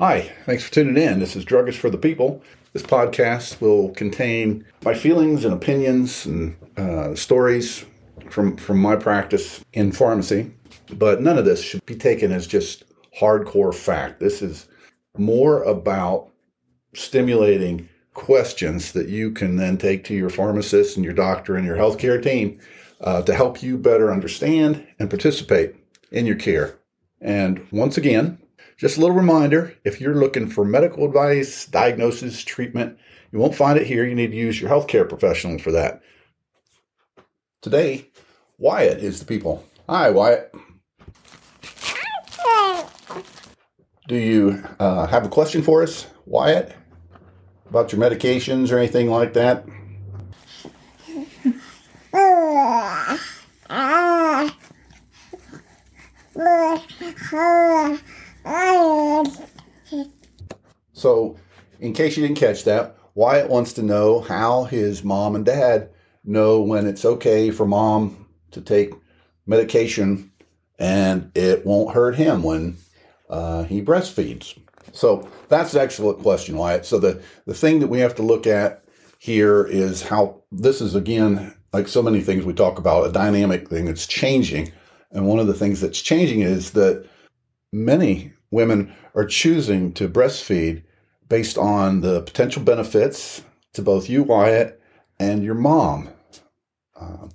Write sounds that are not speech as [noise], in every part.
Hi, thanks for tuning in. This is Druggist for the People. This podcast will contain my feelings and opinions and uh, stories from from my practice in pharmacy, but none of this should be taken as just hardcore fact. This is more about stimulating questions that you can then take to your pharmacist and your doctor and your healthcare team uh, to help you better understand and participate in your care. And once again, just a little reminder if you're looking for medical advice, diagnosis, treatment, you won't find it here. You need to use your healthcare professional for that. Today, Wyatt is the people. Hi, Wyatt. Do you uh, have a question for us, Wyatt, about your medications or anything like that? [laughs] Uh, uh, uh, So, in case you didn't catch that, Wyatt wants to know how his mom and dad know when it's okay for mom to take medication and it won't hurt him when uh, he breastfeeds. So that's an excellent question, Wyatt. So the, the thing that we have to look at here is how this is again, like so many things we talk about, a dynamic thing that's changing. And one of the things that's changing is that many women are choosing to breastfeed based on the potential benefits to both you, Wyatt, and your mom. Uh,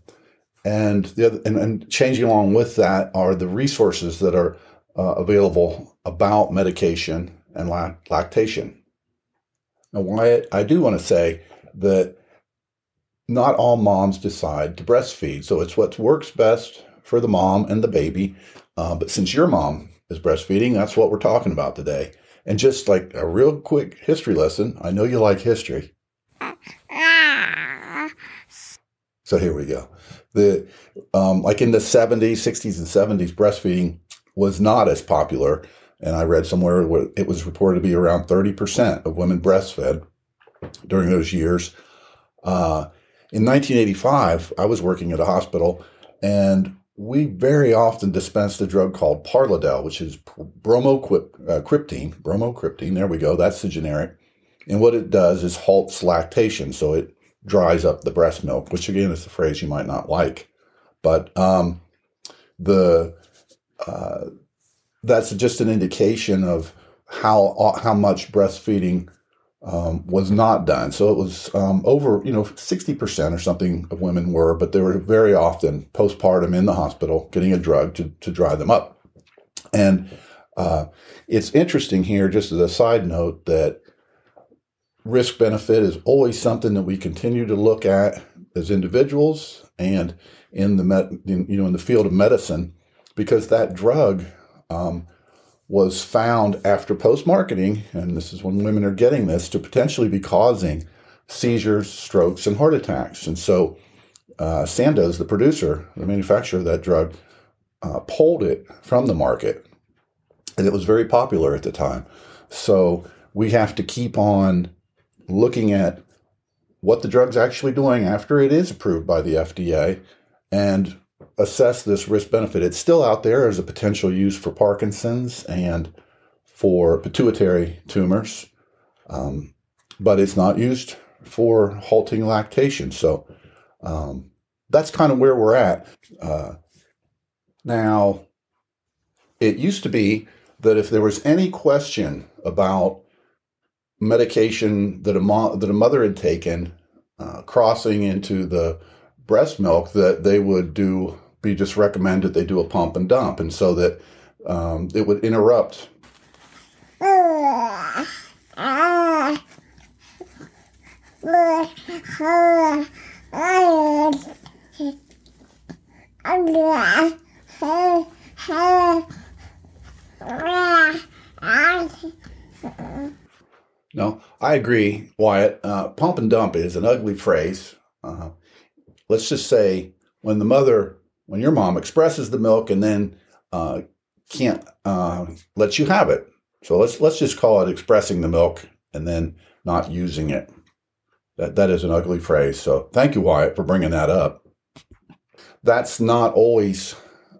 and the other, and, and, changing along with that are the resources that are uh, available about medication and lactation. Now, Wyatt, I do want to say that not all moms decide to breastfeed, so it's what works best for the mom and the baby. Uh, but since your mom is breastfeeding. That's what we're talking about today. And just like a real quick history lesson, I know you like history. So here we go. The um, like in the 70s, 60s, and 70s, breastfeeding was not as popular. And I read somewhere where it was reported to be around 30% of women breastfed during those years. Uh, in 1985, I was working at a hospital, and we very often dispense a drug called Parlodel, which is bromocriptine. Uh, bromocriptine, there we go. That's the generic. And what it does is halts lactation, so it dries up the breast milk, which again is a phrase you might not like, but um, the uh, that's just an indication of how how much breastfeeding um, was not done. So it was um, over, you know, 60% or something of women were, but they were very often postpartum in the hospital getting a drug to, to dry them up. And uh, it's interesting here, just as a side note, that risk benefit is always something that we continue to look at as individuals and in the met, in, you know in the field of medicine because that drug um, was found after post marketing, and this is when women are getting this, to potentially be causing seizures, strokes, and heart attacks. And so uh, Sandoz, the producer, the manufacturer of that drug, uh, pulled it from the market. And it was very popular at the time. So we have to keep on looking at what the drug's actually doing after it is approved by the FDA and assess this risk benefit. It's still out there as a potential use for Parkinson's and for pituitary tumors, um, but it's not used for halting lactation. So um, that's kind of where we're at. Uh, now, it used to be that if there was any question about medication that a, mo- that a mother had taken uh, crossing into the breast milk, that they would do be just recommended they do a pump and dump, and so that um, it would interrupt. No, I agree, Wyatt. Uh, pump and dump is an ugly phrase. Uh, let's just say when the mother when your mom expresses the milk and then uh, can't uh, let you have it. So let's let's just call it expressing the milk and then not using it. That that is an ugly phrase. So thank you, Wyatt, for bringing that up. That's not always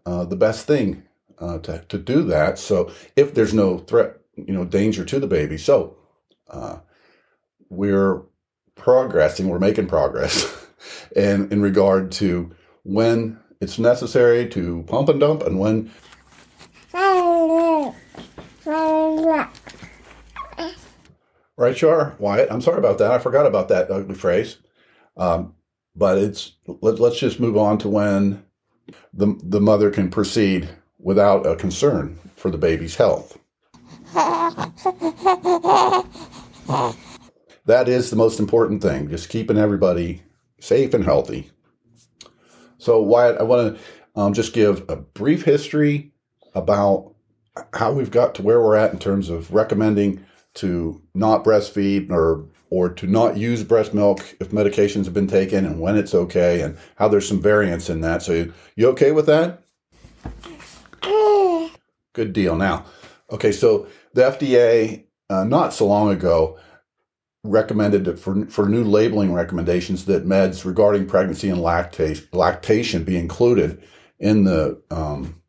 uh, the best thing uh, to to do that. So if there's no threat you know danger to the baby. So uh, we're progressing. We're making progress, [laughs] and in regard to when it's necessary to pump and dump, and when Right, sure, Wyatt. I'm sorry about that. I forgot about that ugly phrase. Um, but it's let, let's just move on to when the the mother can proceed without a concern for the baby's health. That is the most important thing, just keeping everybody safe and healthy. So, Wyatt, I want to um, just give a brief history about how we've got to where we're at in terms of recommending to not breastfeed or or to not use breast milk if medications have been taken and when it's okay and how there's some variance in that. So you, you okay with that? Good deal. Now, okay, so the FDA uh, not so long ago recommended for for new labeling recommendations that meds regarding pregnancy and lactate, lactation be included in the um,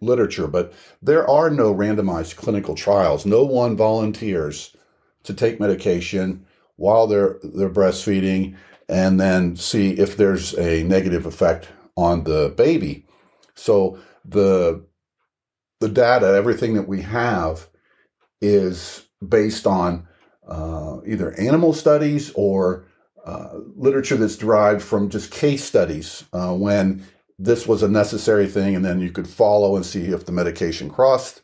literature, but there are no randomized clinical trials. No one volunteers to take medication while they're they're breastfeeding and then see if there's a negative effect on the baby. So the the data, everything that we have, is based on uh, either animal studies or uh, literature that's derived from just case studies uh, when this was a necessary thing, and then you could follow and see if the medication crossed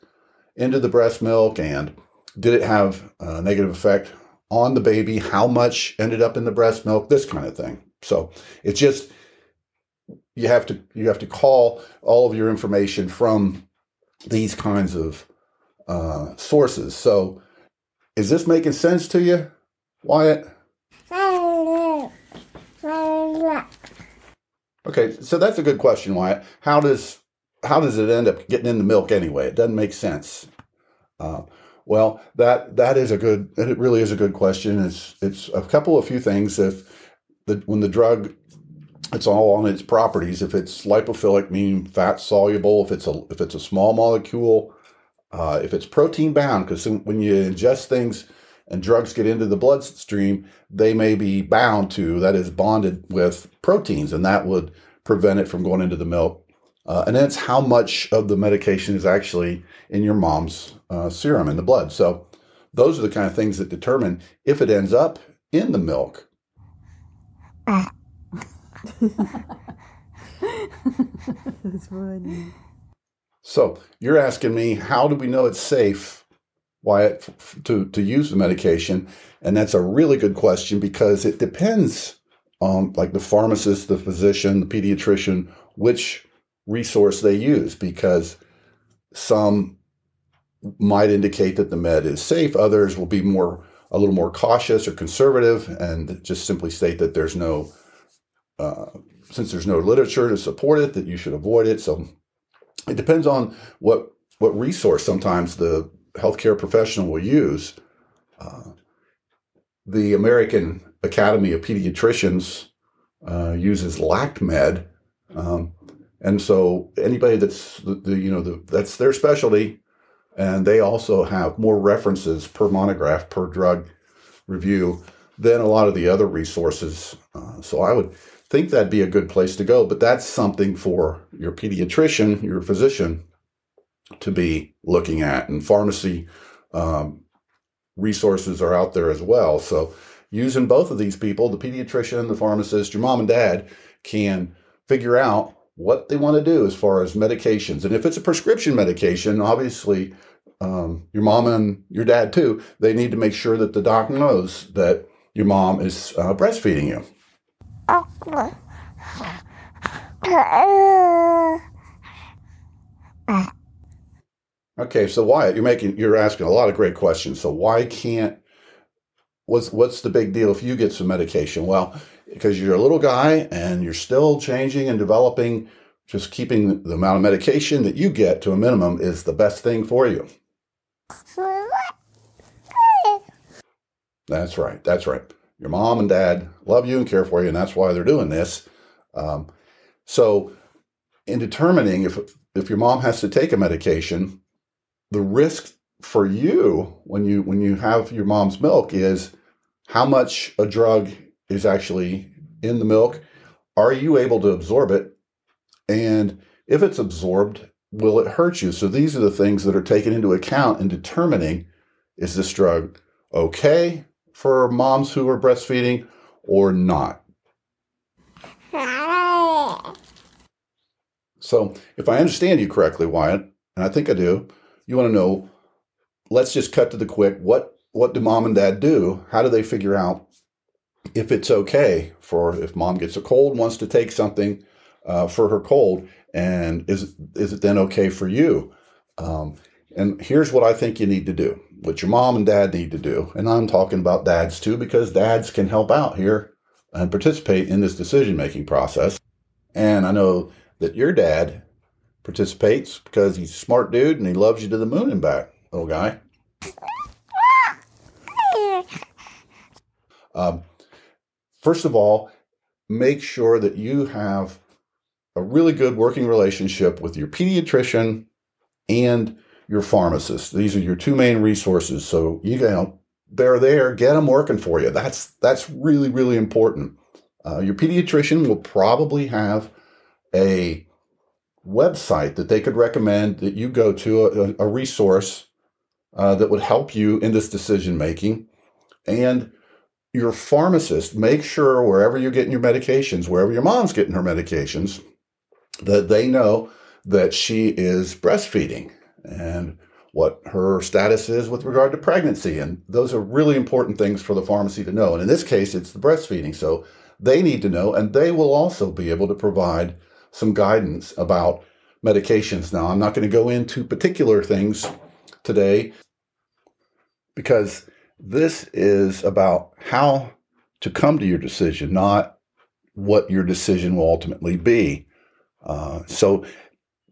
into the breast milk and did it have a negative effect on the baby, how much ended up in the breast milk, this kind of thing. So it's just you have to you have to call all of your information from these kinds of uh, sources. So is this making sense to you, Wyatt? Okay, so that's a good question, Wyatt. How does how does it end up getting in the milk anyway? It doesn't make sense. Uh, well, that that is a good. It really is a good question. It's it's a couple of few things. If the when the drug, it's all on its properties. If it's lipophilic, meaning fat soluble. If it's a if it's a small molecule. Uh, if it's protein bound, because when you ingest things and drugs get into the bloodstream, they may be bound to, that is, bonded with proteins, and that would prevent it from going into the milk. Uh, and then it's how much of the medication is actually in your mom's uh, serum in the blood. So those are the kind of things that determine if it ends up in the milk. [laughs] That's funny. So you're asking me, how do we know it's safe Wyatt, to, to use the medication? And that's a really good question because it depends on like the pharmacist, the physician, the pediatrician, which resource they use because some might indicate that the med is safe. Others will be more a little more cautious or conservative and just simply state that there's no uh, since there's no literature to support it that you should avoid it. So it depends on what what resource sometimes the healthcare professional will use. Uh, the American Academy of Pediatricians uh, uses LactMed, um, and so anybody that's the, the you know the, that's their specialty, and they also have more references per monograph per drug review than a lot of the other resources. Uh, so I would think that'd be a good place to go, but that's something for your pediatrician, your physician, to be looking at. And pharmacy um, resources are out there as well. So, using both of these people, the pediatrician, the pharmacist, your mom and dad, can figure out what they want to do as far as medications. And if it's a prescription medication, obviously, um, your mom and your dad too, they need to make sure that the doc knows that your mom is uh, breastfeeding you. Okay, so Wyatt, you're making you're asking a lot of great questions. So why can't what's what's the big deal if you get some medication? Well, because you're a little guy and you're still changing and developing, just keeping the amount of medication that you get to a minimum is the best thing for you. That's right. That's right. Your mom and dad love you and care for you, and that's why they're doing this. Um, so, in determining if if your mom has to take a medication, the risk for you when you when you have your mom's milk is how much a drug is actually in the milk. Are you able to absorb it? And if it's absorbed, will it hurt you? So these are the things that are taken into account in determining is this drug okay for moms who are breastfeeding or not. So, if I understand you correctly, Wyatt, and I think I do, you want to know. Let's just cut to the quick. What what do mom and dad do? How do they figure out if it's okay for if mom gets a cold, wants to take something uh, for her cold, and is is it then okay for you? Um, and here's what I think you need to do, what your mom and dad need to do, and I'm talking about dads too, because dads can help out here and participate in this decision making process. And I know that your dad participates because he's a smart dude and he loves you to the moon and back, little guy. Um, first of all, make sure that you have a really good working relationship with your pediatrician and your pharmacist. These are your two main resources. So you know they're there, get them working for you. That's that's really really important. Uh, your pediatrician will probably have a website that they could recommend that you go to, a, a resource uh, that would help you in this decision making. And your pharmacist, make sure wherever you're getting your medications, wherever your mom's getting her medications, that they know that she is breastfeeding and what her status is with regard to pregnancy. And those are really important things for the pharmacy to know. And in this case, it's the breastfeeding. So they need to know, and they will also be able to provide some guidance about medications. Now, I'm not going to go into particular things today because this is about how to come to your decision, not what your decision will ultimately be. Uh, so,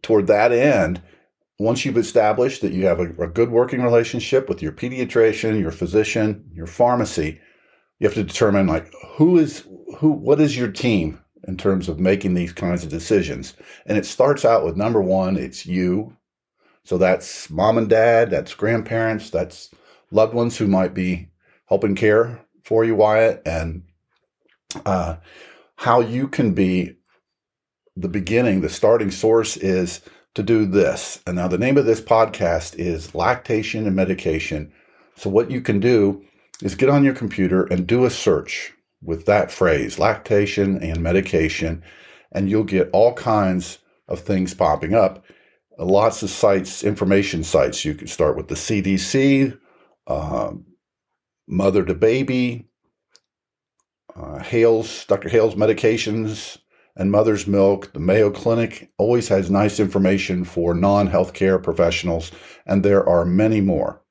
toward that end, once you've established that you have a, a, good working relationship with your pediatrician, your physician, your pharmacy, you have to determine like who is who, what is your team in terms of making these kinds of decisions. And it starts out with number one, it's you. So that's mom and dad, that's grandparents, that's loved ones who might be helping care for you, Wyatt, and uh, how you can be the beginning, the starting source is to do this. And now the name of this podcast is Lactation and Medication. So what you can do is get on your computer and do a search with that phrase, lactation and medication, and you'll get all kinds of things popping up. Lots of sites, information sites. You can start with the CDC, uh, um, Mother to Baby, uh, Hale's, Dr. Hale's Medications, and Mother's Milk. The Mayo Clinic always has nice information for non healthcare professionals, and there are many more.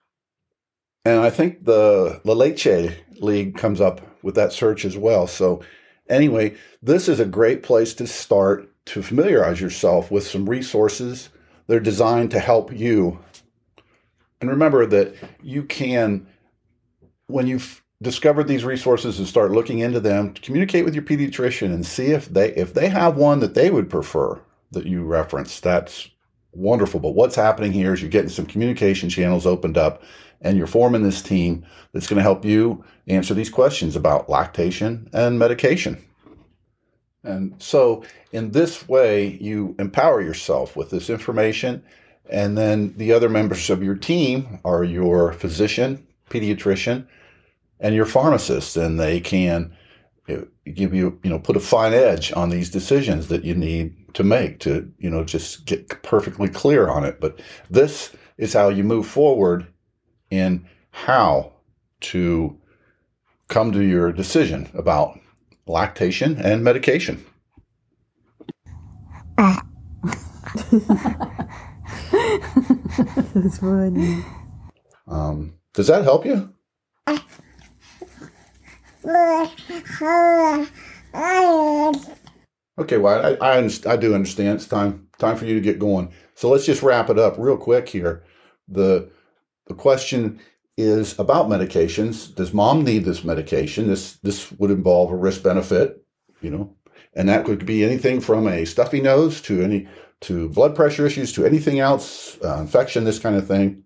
And I think the La Leche League comes up with that search as well. So, anyway, this is a great place to start to familiarize yourself with some resources that are designed to help you. And remember that you can, when you've discovered these resources and start looking into them, communicate with your pediatrician and see if they if they have one that they would prefer that you reference. That's wonderful. But what's happening here is you're getting some communication channels opened up and you're forming this team that's going to help you answer these questions about lactation and medication. And so, in this way, you empower yourself with this information. And then the other members of your team are your physician, pediatrician, and your pharmacist, and they can give you, you know, put a fine edge on these decisions that you need to make to, you know, just get perfectly clear on it. But this is how you move forward in how to come to your decision about lactation and medication. [laughs] That's funny. Um, does that help you? Okay, well, I, I, I do understand. It's time time for you to get going. So let's just wrap it up real quick here. The the question is about medications. Does mom need this medication? This this would involve a risk benefit, you know, and that could be anything from a stuffy nose to any to blood pressure issues to anything else, uh, infection, this kind of thing.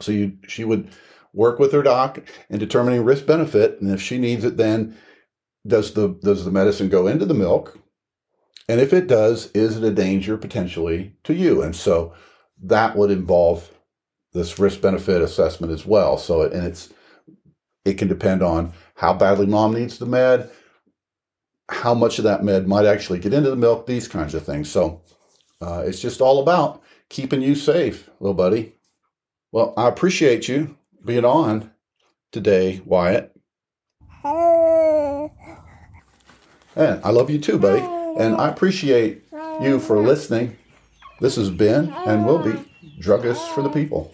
So you, she would work with her doc in determining risk benefit, and if she needs it, then does the does the medicine go into the milk? And if it does, is it a danger potentially to you? And so that would involve this risk benefit assessment as well. So and it's it can depend on how badly mom needs the med, how much of that med might actually get into the milk, these kinds of things. So uh, it's just all about keeping you safe, little buddy. Well, I appreciate you being on today, Wyatt. And I love you too, buddy. And I appreciate you for listening. This has been and will be Druggists for the People.